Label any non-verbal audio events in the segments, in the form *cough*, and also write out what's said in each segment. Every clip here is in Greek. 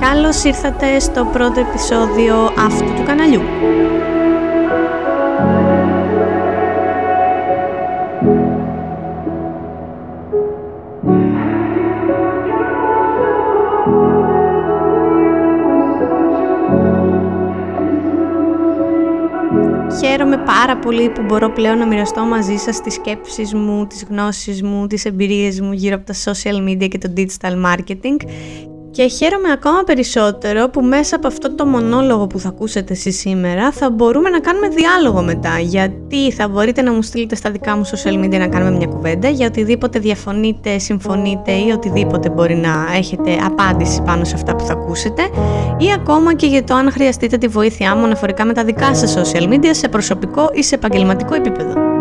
Καλώς ήρθατε στο πρώτο επεισόδιο αυτού του καναλιού. Χαίρομαι πάρα πολύ που μπορώ πλέον να μοιραστώ μαζί σας τις σκέψεις μου, τις γνώσεις μου, τις εμπειρίες μου γύρω από τα social media και το digital marketing και χαίρομαι ακόμα περισσότερο που μέσα από αυτό το μονόλογο που θα ακούσετε εσείς σήμερα θα μπορούμε να κάνουμε διάλογο μετά γιατί θα μπορείτε να μου στείλετε στα δικά μου social media να κάνουμε μια κουβέντα για οτιδήποτε διαφωνείτε, συμφωνείτε ή οτιδήποτε μπορεί να έχετε απάντηση πάνω σε αυτά που θα ακούσετε ή ακόμα και για το αν χρειαστείτε τη βοήθειά μου αναφορικά με τα δικά σας social media σε προσωπικό ή σε επαγγελματικό επίπεδο.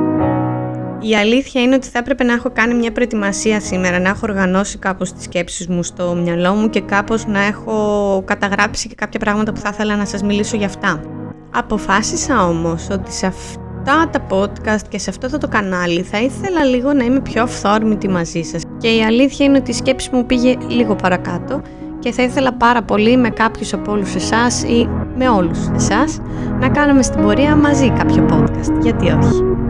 Η αλήθεια είναι ότι θα έπρεπε να έχω κάνει μια προετοιμασία σήμερα, να έχω οργανώσει κάπως τις σκέψεις μου στο μυαλό μου και κάπως να έχω καταγράψει και κάποια πράγματα που θα ήθελα να σας μιλήσω για αυτά. Αποφάσισα όμως ότι σε αυτά τα podcast και σε αυτό το κανάλι θα ήθελα λίγο να είμαι πιο αυθόρμητη μαζί σας και η αλήθεια είναι ότι η σκέψη μου πήγε λίγο παρακάτω και θα ήθελα πάρα πολύ με κάποιους από όλους εσάς ή με όλους εσάς να κάνουμε στην πορεία μαζί κάποιο podcast, γιατί όχι;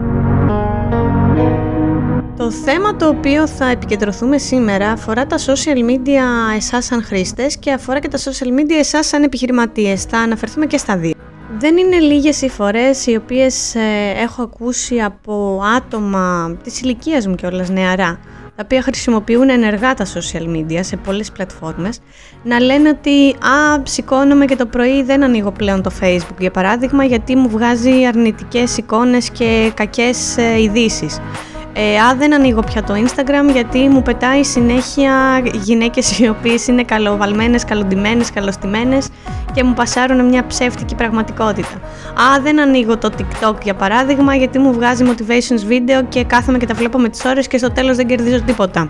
Το θέμα το οποίο θα επικεντρωθούμε σήμερα αφορά τα social media εσάς σαν χρήστες και αφορά και τα social media εσάς σαν επιχειρηματίες. Θα αναφερθούμε και στα δύο. Δεν είναι λίγες οι φορές οι οποίες ε, έχω ακούσει από άτομα της ηλικίας μου κιόλας νεαρά τα οποία χρησιμοποιούν ενεργά τα social media σε πολλές πλατφόρμες να λένε ότι «Α, σηκώνομαι και το πρωί δεν ανοίγω πλέον το facebook για παράδειγμα γιατί μου βγάζει αρνητικές εικόνες και κακές ε, ειδήσεις. Ε, α, δεν ανοίγω πια το Instagram γιατί μου πετάει συνέχεια γυναίκες οι οποίες είναι καλοβαλμένες, καλοντημένες, καλοστημένες και μου πασάρουν μια ψεύτικη πραγματικότητα. Α, δεν ανοίγω το TikTok για παράδειγμα γιατί μου βγάζει motivations video και κάθομαι και τα βλέπω με τις ώρες και στο τέλος δεν κερδίζω τίποτα.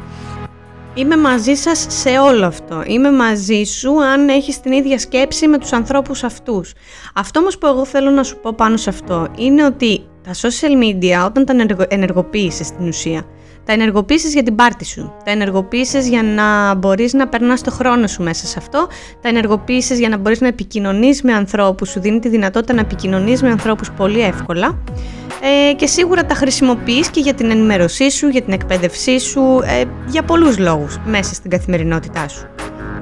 Είμαι μαζί σας σε όλο αυτό. Είμαι μαζί σου αν έχεις την ίδια σκέψη με τους ανθρώπους αυτούς. Αυτό όμως που εγώ θέλω να σου πω πάνω σε αυτό είναι ότι τα social media όταν τα ενεργοποίησες στην ουσία, τα ενεργοποίησες για την πάρτι σου, τα ενεργοποίησες για να μπορείς να περνάς το χρόνο σου μέσα σε αυτό, τα ενεργοποίησες για να μπορείς να επικοινωνείς με ανθρώπους, σου δίνει τη δυνατότητα να επικοινωνείς με ανθρώπους πολύ εύκολα. Ε, και σίγουρα τα χρησιμοποιείς και για την ενημέρωσή σου, για την εκπαίδευσή σου, ε, για πολλούς λόγους μέσα στην καθημερινότητά σου.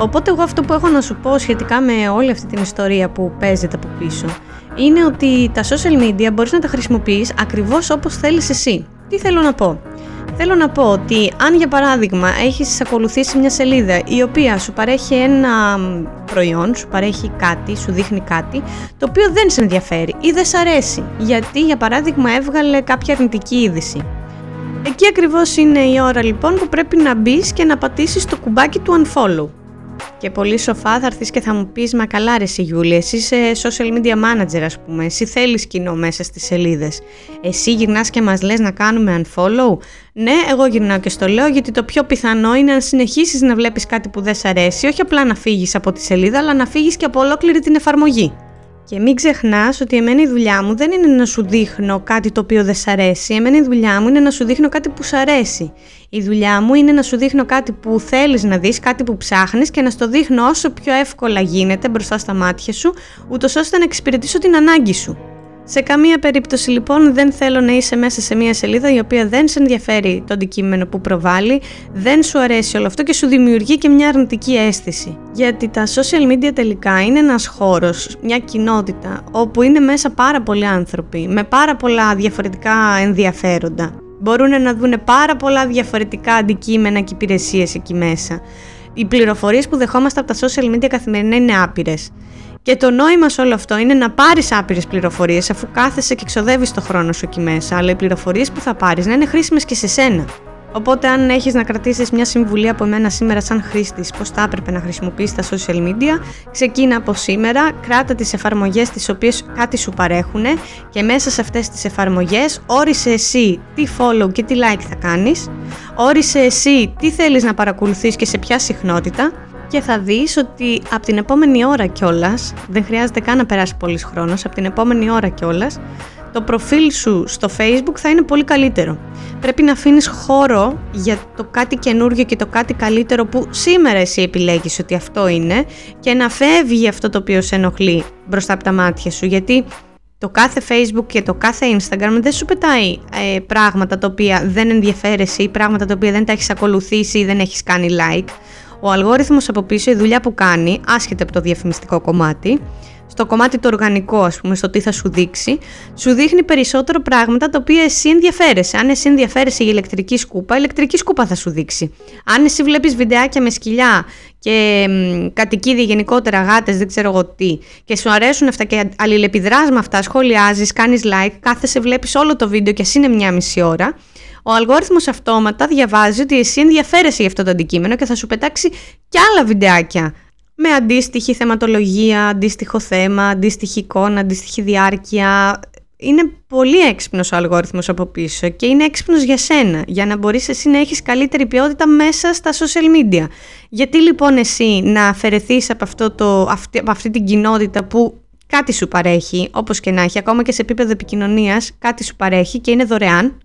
Οπότε εγώ αυτό που έχω να σου πω σχετικά με όλη αυτή την ιστορία που παίζεται από πίσω είναι ότι τα social media μπορείς να τα χρησιμοποιείς ακριβώς όπως θέλεις εσύ. Τι θέλω να πω; Θέλω να πω ότι αν για παράδειγμα έχεις ακολουθήσει μια σελίδα η οποία σου παρέχει ένα προϊόν, σου παρέχει κάτι, σου δείχνει κάτι το οποίο δεν σε ενδιαφέρει ή δεν σε αρέσει γιατί για παράδειγμα έβγαλε κάποια αρνητική είδηση. Εκεί ακριβώς είναι η ώρα λοιπόν που πρέπει να μπεις και να πατήσεις το κουμπάκι του unfollow. Και πολύ σοφά θα έρθεις και θα μου πεις: Μα καλά, ρε Γιούλη, εσύ είσαι social media manager, ας πούμε. Εσύ θέλεις κοινό μέσα στις σελίδες. Εσύ γυρνάς και μας λες να κάνουμε unfollow. Ναι, εγώ γυρνάω και στο λέω γιατί το πιο πιθανό είναι να συνεχίσεις να βλέπεις κάτι που δεν σ' αρέσει, όχι απλά να φύγεις από τη σελίδα, αλλά να φύγεις και από ολόκληρη την εφαρμογή. Και μην ξεχνάς ότι εμένα η δουλειά μου δεν είναι να σου δείχνω κάτι το οποίο δεν σ' αρέσει. Εμένα η δουλειά μου είναι να σου δείχνω κάτι που σ' αρέσει. Η δουλειά μου είναι να σου δείχνω κάτι που θέλεις να δεις, κάτι που ψάχνεις και να στο δείχνω όσο πιο εύκολα γίνεται μπροστά στα μάτια σου, ούτως ώστε να εξυπηρετήσω την ανάγκη σου. Σε καμία περίπτωση λοιπόν δεν θέλω να είσαι μέσα σε μια σελίδα η οποία δεν σε ενδιαφέρει το αντικείμενο που προβάλλει, δεν σου αρέσει όλο αυτό και σου δημιουργεί και μια αρνητική αίσθηση. Γιατί τα social media τελικά είναι ένας χώρος, μια κοινότητα, όπου είναι μέσα πάρα πολλοί άνθρωποι, με πάρα πολλά διαφορετικά ενδιαφέροντα. Μπορούν να δουν πάρα πολλά διαφορετικά αντικείμενα και υπηρεσίες εκεί μέσα. Οι πληροφορίες που δεχόμαστε από τα social media καθημερινά είναι άπειρες. Και το νόημα σε όλο αυτό είναι να πάρεις άπειρες πληροφορίες αφού κάθεσαι και ξοδεύεις το χρόνο σου εκεί μέσα, αλλά οι πληροφορίες που θα πάρεις να είναι χρήσιμες και σε σένα. Οπότε, αν έχεις να κρατήσεις μια συμβουλή από μένα σήμερα, σαν χρήστης, πώς θα έπρεπε να χρησιμοποιήσεις τα social media, ξεκίνα από σήμερα, κράτα τις εφαρμογές τις οποίες κάτι σου παρέχουν και μέσα σε αυτές τις εφαρμογές όρισε εσύ τι follow και τι like θα κάνεις, όρισε εσύ τι θέλεις να παρακολουθείς και σε ποια συχνότητα και θα δεις ότι από την επόμενη ώρα κιόλας, δεν χρειάζεται καν να περάσει πολύς χρόνος, από την επόμενη ώρα κιόλας, το προφίλ σου στο facebook θα είναι πολύ καλύτερο. Πρέπει να αφήνεις χώρο για το κάτι καινούργιο και το κάτι καλύτερο που σήμερα εσύ επιλέγεις ότι αυτό είναι και να φεύγει αυτό το οποίο σε ενοχλεί μπροστά από τα μάτια σου γιατί το κάθε facebook και το κάθε instagram δεν σου πετάει ε, πράγματα τα οποία δεν ενδιαφέρεσαι ή πράγματα τα οποία δεν τα έχεις ακολουθήσει ή δεν έχεις κάνει like. Ο αλγόριθμος από πίσω, η δουλειά που κάνει, άσχετα από το διαφημιστικό κομμάτι, στο κομμάτι το οργανικό, ας πούμε, στο τι θα σου δείξει, σου δείχνει περισσότερο πράγματα τα οποία εσύ ενδιαφέρεσαι. Αν εσύ ενδιαφέρεσαι για ηλεκτρική σκούπα, ηλεκτρική σκούπα θα σου δείξει. Αν εσύ βλέπεις βιντεάκια με σκυλιά και κατοικίδια γενικότερα γάτες, δεν ξέρω εγώ τι, και σου αρέσουν αυτά και αλληλεπιδράς με αυτά, σχολιάζεις, κάνεις like, κάθεσαι, βλέπεις όλο το βίντεο και εσύ είναι μια μισή ώρα, ο αλγόριθμος αυτόματα διαβάζει ότι εσύ ενδιαφέρεσαι για αυτό το αντικείμενο και θα σου πετάξει και άλλα βιντεάκια με αντίστοιχη θεματολογία, αντίστοιχο θέμα, αντίστοιχη εικόνα, αντίστοιχη διάρκεια. Είναι πολύ έξυπνος ο αλγόριθμος από πίσω και είναι έξυπνος για σένα, για να μπορείς εσύ να έχεις καλύτερη ποιότητα μέσα στα social media. Γιατί λοιπόν εσύ να αφαιρεθείς από, αυτό το, αυτή, από αυτή την κοινότητα που κάτι σου παρέχει, όπως και να έχει, ακόμα και σε επίπεδο επικοινωνίας, κάτι σου παρέχει και είναι δωρεάν,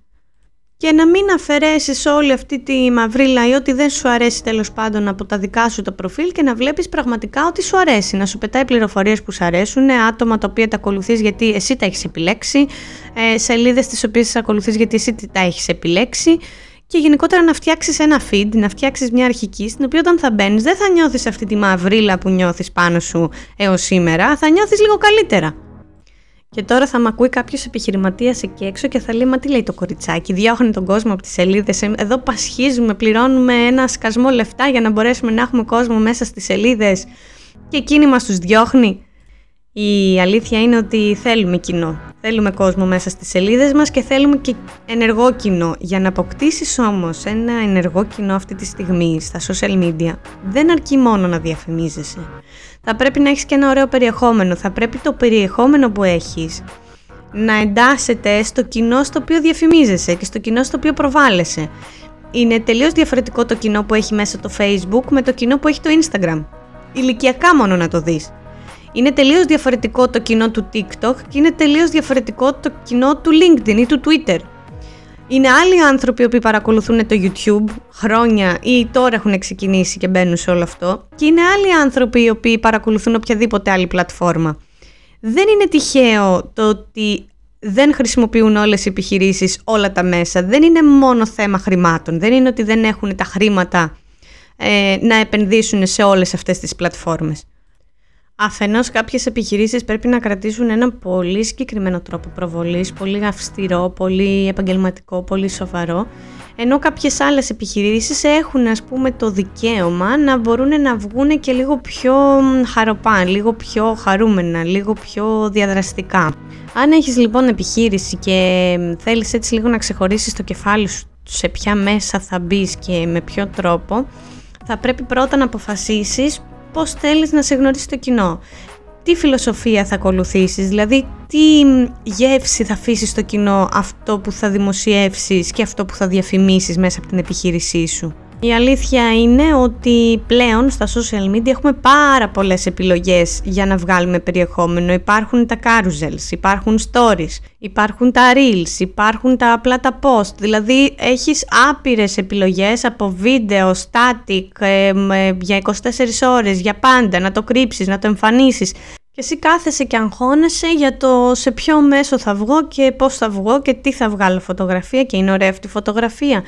και να μην αφαιρέσεις όλη αυτή τη μαυρίλα ή ότι δεν σου αρέσει τέλος πάντων από τα δικά σου το προφίλ και να βλέπεις πραγματικά ότι σου αρέσει, να σου πετάει πληροφορίες που σου αρέσουν, άτομα τα οποία τα ακολουθείς γιατί εσύ τα έχεις επιλέξει, ε, σελίδες τις οποίες ακολουθείς γιατί εσύ τα έχεις επιλέξει και γενικότερα να φτιάξεις ένα feed, να φτιάξεις μια αρχική στην οποία όταν θα μπαίνεις δεν θα νιώθεις αυτή τη μαυρίλα που νιώθεις πάνω σου έως σήμερα, θα νιώθεις λίγο καλύτερα. Και τώρα θα μ' ακούει κάποιος επιχειρηματίας εκεί έξω και θα λέει: Μα τι λέει το κοριτσάκι, διώχνει τον κόσμο από τις σελίδες. Ε, εδώ πασχίζουμε, πληρώνουμε ένα σκασμό λεφτά για να μπορέσουμε να έχουμε κόσμο μέσα στις σελίδες και εκείνη μας τους διώχνει. Η αλήθεια είναι ότι θέλουμε κοινό. Θέλουμε κόσμο μέσα στις σελίδες μας και θέλουμε και ενεργό κοινό. Για να αποκτήσεις όμως ένα ενεργό κοινό αυτή τη στιγμή στα social media, δεν αρκεί μόνο να διαφημίζεσαι. Θα πρέπει να έχεις και ένα ωραίο περιεχόμενο. Θα πρέπει το περιεχόμενο που έχεις να εντάσσεται στο κοινό στο οποίο διαφημίζεσαι και στο κοινό στο οποίο προβάλλεσαι. Είναι τελείως διαφορετικό το κοινό που έχει μέσα το facebook με το κοινό που έχει το instagram. Ηλικιακά μόνο να το δεις. Είναι τελείως διαφορετικό το κοινό του TikTok και είναι τελείως διαφορετικό το κοινό του LinkedIn ή του Twitter. Είναι άλλοι άνθρωποι που παρακολουθούν το YouTube χρόνια ή τώρα έχουν ξεκινήσει και μπαίνουν σε όλο αυτό και είναι άλλοι άνθρωποι οι οποίοι παρακολουθούν οποιαδήποτε άλλη πλατφόρμα. Δεν είναι τυχαίο το ότι δεν χρησιμοποιούν όλες οι επιχειρήσεις όλα τα μέσα. Δεν είναι μόνο θέμα χρημάτων. Δεν είναι ότι δεν έχουν τα χρήματα ε, να επενδύσουν σε όλες αυτές τις πλατφόρμες. Αφενός κάποιες επιχειρήσεις πρέπει να κρατήσουν ένα πολύ συγκεκριμένο τρόπο προβολής, πολύ αυστηρό, πολύ επαγγελματικό, πολύ σοβαρό, ενώ κάποιες άλλες επιχειρήσεις έχουν ας πούμε το δικαίωμα να μπορούν να βγουν και λίγο πιο χαροπά, λίγο πιο χαρούμενα, λίγο πιο διαδραστικά. Αν έχεις λοιπόν επιχείρηση και θέλεις έτσι λίγο να ξεχωρίσεις το κεφάλι σου σε ποια μέσα θα μπεις και με ποιο τρόπο, θα πρέπει πρώτα να αποφασίσεις πώς θέλεις να σε γνωρίσεις το κοινό. Τι φιλοσοφία θα ακολουθήσεις, δηλαδή τι γεύση θα αφήσεις στο κοινό αυτό που θα δημοσιεύσεις και αυτό που θα διαφημίσεις μέσα από την επιχείρησή σου. Η αλήθεια είναι ότι πλέον στα social media έχουμε πάρα πολλές επιλογές για να βγάλουμε περιεχόμενο. Υπάρχουν τα carousels, υπάρχουν stories, υπάρχουν τα reels, υπάρχουν τα απλά τα post. Δηλαδή έχεις άπειρες επιλογές από βίντεο, static, ε, για 24 ώρες, για πάντα, να το κρύψεις, να το εμφανίσεις. Και εσύ κάθεσαι και αγχώνεσαι για το σε ποιο μέσο θα βγω και πώς θα βγω και τι θα βγάλω φωτογραφία και είναι ωραία αυτή η φωτογραφία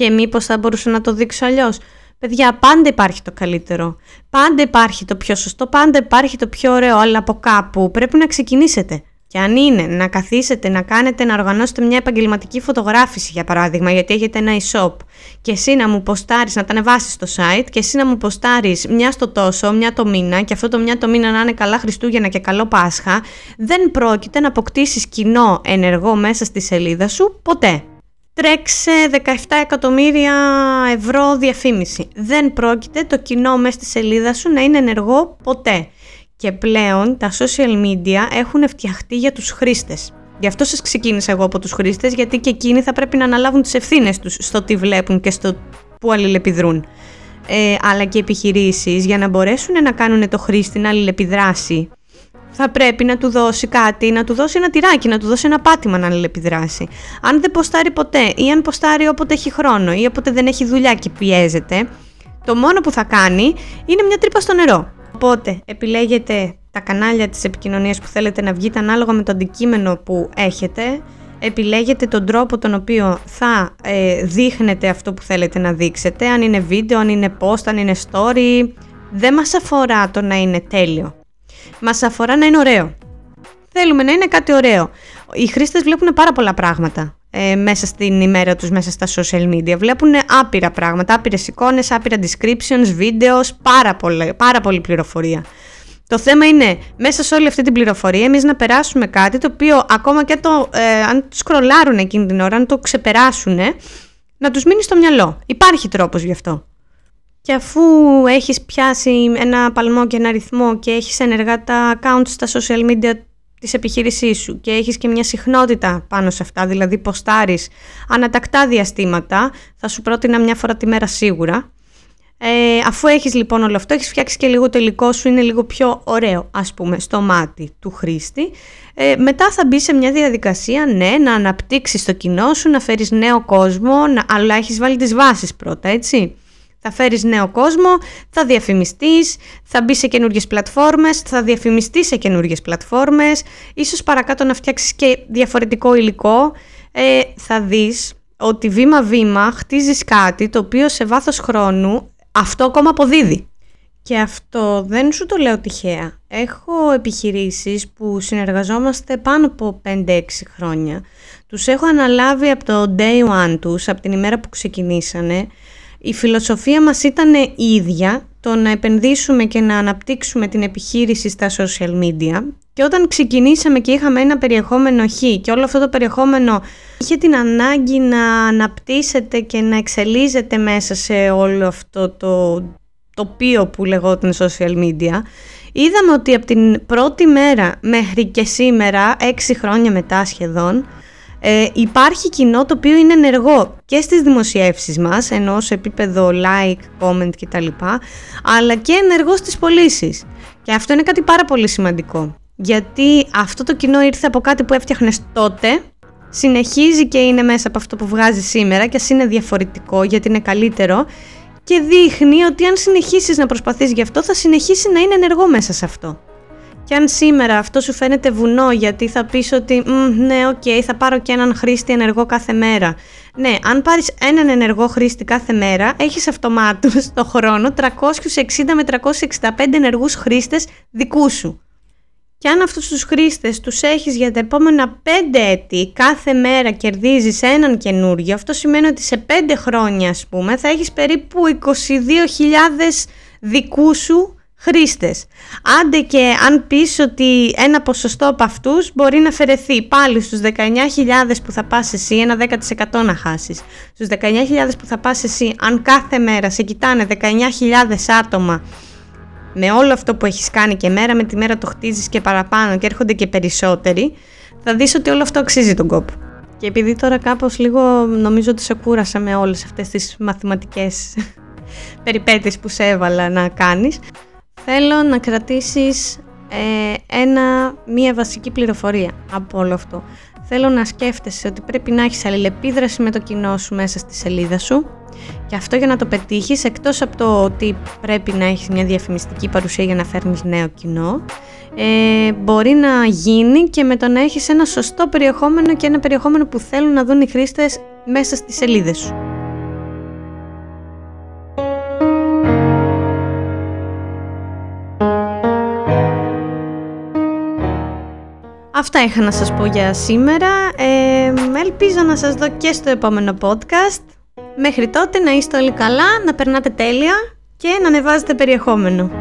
και μήπως θα μπορούσα να το δείξω αλλιώς. Παιδιά, πάντα υπάρχει το καλύτερο. Πάντα υπάρχει το πιο σωστό, πάντα υπάρχει το πιο ωραίο, αλλά από κάπου πρέπει να ξεκινήσετε. Και αν είναι να καθίσετε, να κάνετε, να οργανώσετε μια επαγγελματική φωτογράφηση, για παράδειγμα, γιατί έχετε ένα e-shop, και εσύ να μου ποστάρεις, να τα ανεβάσεις στο site, και εσύ να μου ποστάρεις μια στο τόσο, μια το μήνα, και αυτό το μια το μήνα να είναι καλά Χριστούγεννα και καλό Πάσχα, δεν πρόκειται να αποκτήσεις κοινό ενεργό μέσα στη σελίδα σου ποτέ τρέξε 17 εκατομμύρια ευρώ διαφήμιση. Δεν πρόκειται το κοινό μέσα στη σελίδα σου να είναι ενεργό ποτέ. Και πλέον τα social media έχουν φτιαχτεί για τους χρήστες. Γι' αυτό σας ξεκίνησα εγώ από τους χρήστες, γιατί και εκείνοι θα πρέπει να αναλάβουν τις ευθύνες τους στο τι βλέπουν και στο που αλληλεπιδρούν. Ε, αλλά και επιχειρήσεις για να μπορέσουν να κάνουν το χρήστη να αλληλεπιδράσει θα πρέπει να του δώσει κάτι, να του δώσει ένα τυράκι, να του δώσει ένα πάτημα να αλληλεπιδράσει. Αν δεν ποστάρει ποτέ ή αν ποστάρει όποτε έχει χρόνο ή όποτε δεν έχει δουλειά και πιέζεται, το μόνο που θα κάνει είναι μια τρύπα στο νερό. Οπότε επιλέγετε τα κανάλια της επικοινωνίας που θέλετε να βγείτε ανάλογα με το αντικείμενο που έχετε, επιλέγετε τον τρόπο τον οποίο θα ε, δείχνετε αυτό που θέλετε να δείξετε, αν είναι βίντεο, αν είναι post, αν είναι story. Δεν μας αφορά το να είναι τέλειο. Μας αφορά να είναι ωραίο. Θέλουμε να είναι κάτι ωραίο. Οι χρήστες βλέπουν πάρα πολλά πράγματα ε, μέσα στην ημέρα τους, μέσα στα social media. Βλέπουν άπειρα πράγματα, άπειρες εικόνες, άπειρα descriptions, βίντεος, πάρα, πάρα πολύ πληροφορία. Το θέμα είναι μέσα σε όλη αυτή την πληροφορία εμείς να περάσουμε κάτι το οποίο ακόμα και το, ε, αν το σκρολάρουν εκείνη την ώρα, αν το ξεπεράσουν, να τους μείνει στο μυαλό. Υπάρχει τρόπος γι' αυτό. Και αφού έχεις πιάσει ένα παλμό και ένα ρυθμό και έχεις ενεργά τα accounts στα social media της επιχείρησής σου και έχεις και μια συχνότητα πάνω σε αυτά, δηλαδή ποστάρεις ανατακτά διαστήματα, θα σου πρότεινα μια φορά τη μέρα σίγουρα, ε, αφού έχεις λοιπόν όλο αυτό, έχεις φτιάξει και λίγο τελικό σου, είναι λίγο πιο ωραίο ας πούμε στο μάτι του χρήστη. Ε, μετά θα μπει σε μια διαδικασία, ναι, να αναπτύξεις το κοινό σου, να φέρεις νέο κόσμο, να, αλλά έχεις βάλει τις βάσεις πρώτα, έτσι. Θα φέρεις νέο κόσμο, θα διαφημιστείς, θα μπει σε καινούργιες πλατφόρμες, θα διαφημιστείς σε καινούργιες πλατφόρμες, ίσως παρακάτω να φτιάξεις και διαφορετικό υλικό. Ε, θα δεις ότι βήμα-βήμα χτίζεις κάτι το οποίο σε βάθος χρόνου αυτό ακόμα αποδίδει. Και αυτό δεν σου το λέω τυχαία. Έχω επιχειρήσεις που συνεργαζόμαστε πάνω από 5-6 χρόνια. Τους έχω αναλάβει από το day one τους, από την ημέρα που ξεκινήσανε. Η φιλοσοφία μας ήταν η ίδια, το να επενδύσουμε και να αναπτύξουμε την επιχείρηση στα social media. Και όταν ξεκινήσαμε και είχαμε ένα περιεχόμενο χ και όλο αυτό το περιεχόμενο είχε την ανάγκη να αναπτύσσεται και να εξελίζεται μέσα σε όλο αυτό το τοπίο που λεγόταν social media, είδαμε ότι από την πρώτη μέρα μέχρι και σήμερα, έξι χρόνια μετά σχεδόν, ε, υπάρχει κοινό το οποίο είναι ενεργό και στις δημοσιεύσεις μας, ενώ σε επίπεδο like, comment κτλ, αλλά και ενεργό στις πωλήσεις. Και αυτό είναι κάτι πάρα πολύ σημαντικό, γιατί αυτό το κοινό ήρθε από κάτι που έφτιαχνες τότε συνεχίζει και είναι μέσα από αυτό που βγάζει σήμερα και ας είναι διαφορετικό γιατί είναι καλύτερο και δείχνει ότι αν συνεχίσεις να προσπαθείς γι' αυτό θα συνεχίσει να είναι ενεργό μέσα σε αυτό. Και αν σήμερα αυτό σου φαίνεται βουνό γιατί θα πεις ότι ναι OK okay, θα πάρω και έναν χρήστη ενεργό κάθε μέρα. Ναι, αν πάρεις έναν ενεργό χρήστη κάθε μέρα έχεις αυτομάτως *laughs* το χρόνο 360 με 365 ενεργούς χρήστες δικούς σου. Και αν αυτούς τους χρήστες τους έχεις για τα επόμενα 5 έτη, κάθε μέρα κερδίζεις έναν καινούργιο, αυτό σημαίνει ότι σε 5 χρόνια ας πούμε θα έχεις περίπου 22.000 δικούς σου χρήστες. Άντε και αν πεις ότι ένα ποσοστό από αυτούς μπορεί να αφαιρεθεί πάλι στους 19.000 που θα πας εσύ, ένα 10% να χάσεις. Στους 19.000 που θα πας εσύ, αν κάθε μέρα σε κοιτάνε 19.000 άτομα με όλο αυτό που έχεις κάνει και μέρα με τη μέρα το χτίζεις και παραπάνω και έρχονται και περισσότεροι, θα δεις ότι όλο αυτό αξίζει τον κόπο. Και επειδή τώρα κάπως λίγο νομίζω ότι σε κούρασα με όλες αυτές τις μαθηματικές *laughs* περιπέτειες που σε έβαλα να κάνεις, θέλω να κρατήσεις ε, ένα, μία βασική πληροφορία από όλο αυτό. Θέλω να σκέφτεσαι ότι πρέπει να έχεις αλληλεπίδραση με το κοινό σου μέσα στη σελίδα σου και αυτό για να το πετύχεις, εκτός από το ότι πρέπει να έχεις μια διαφημιστική παρουσία για να φέρνεις νέο κοινό, ε, μπορεί να γίνει και με το να έχεις ένα σωστό περιεχόμενο και ένα περιεχόμενο που θέλουν να δουν οι χρήστες μέσα στις σελίδες σου. Αυτά είχα να σας πω για σήμερα. Ε, ελπίζω να σας δω και στο επόμενο podcast. Μέχρι τότε να είστε όλοι καλά, να περνάτε τέλεια και να ανεβάζετε περιεχόμενο.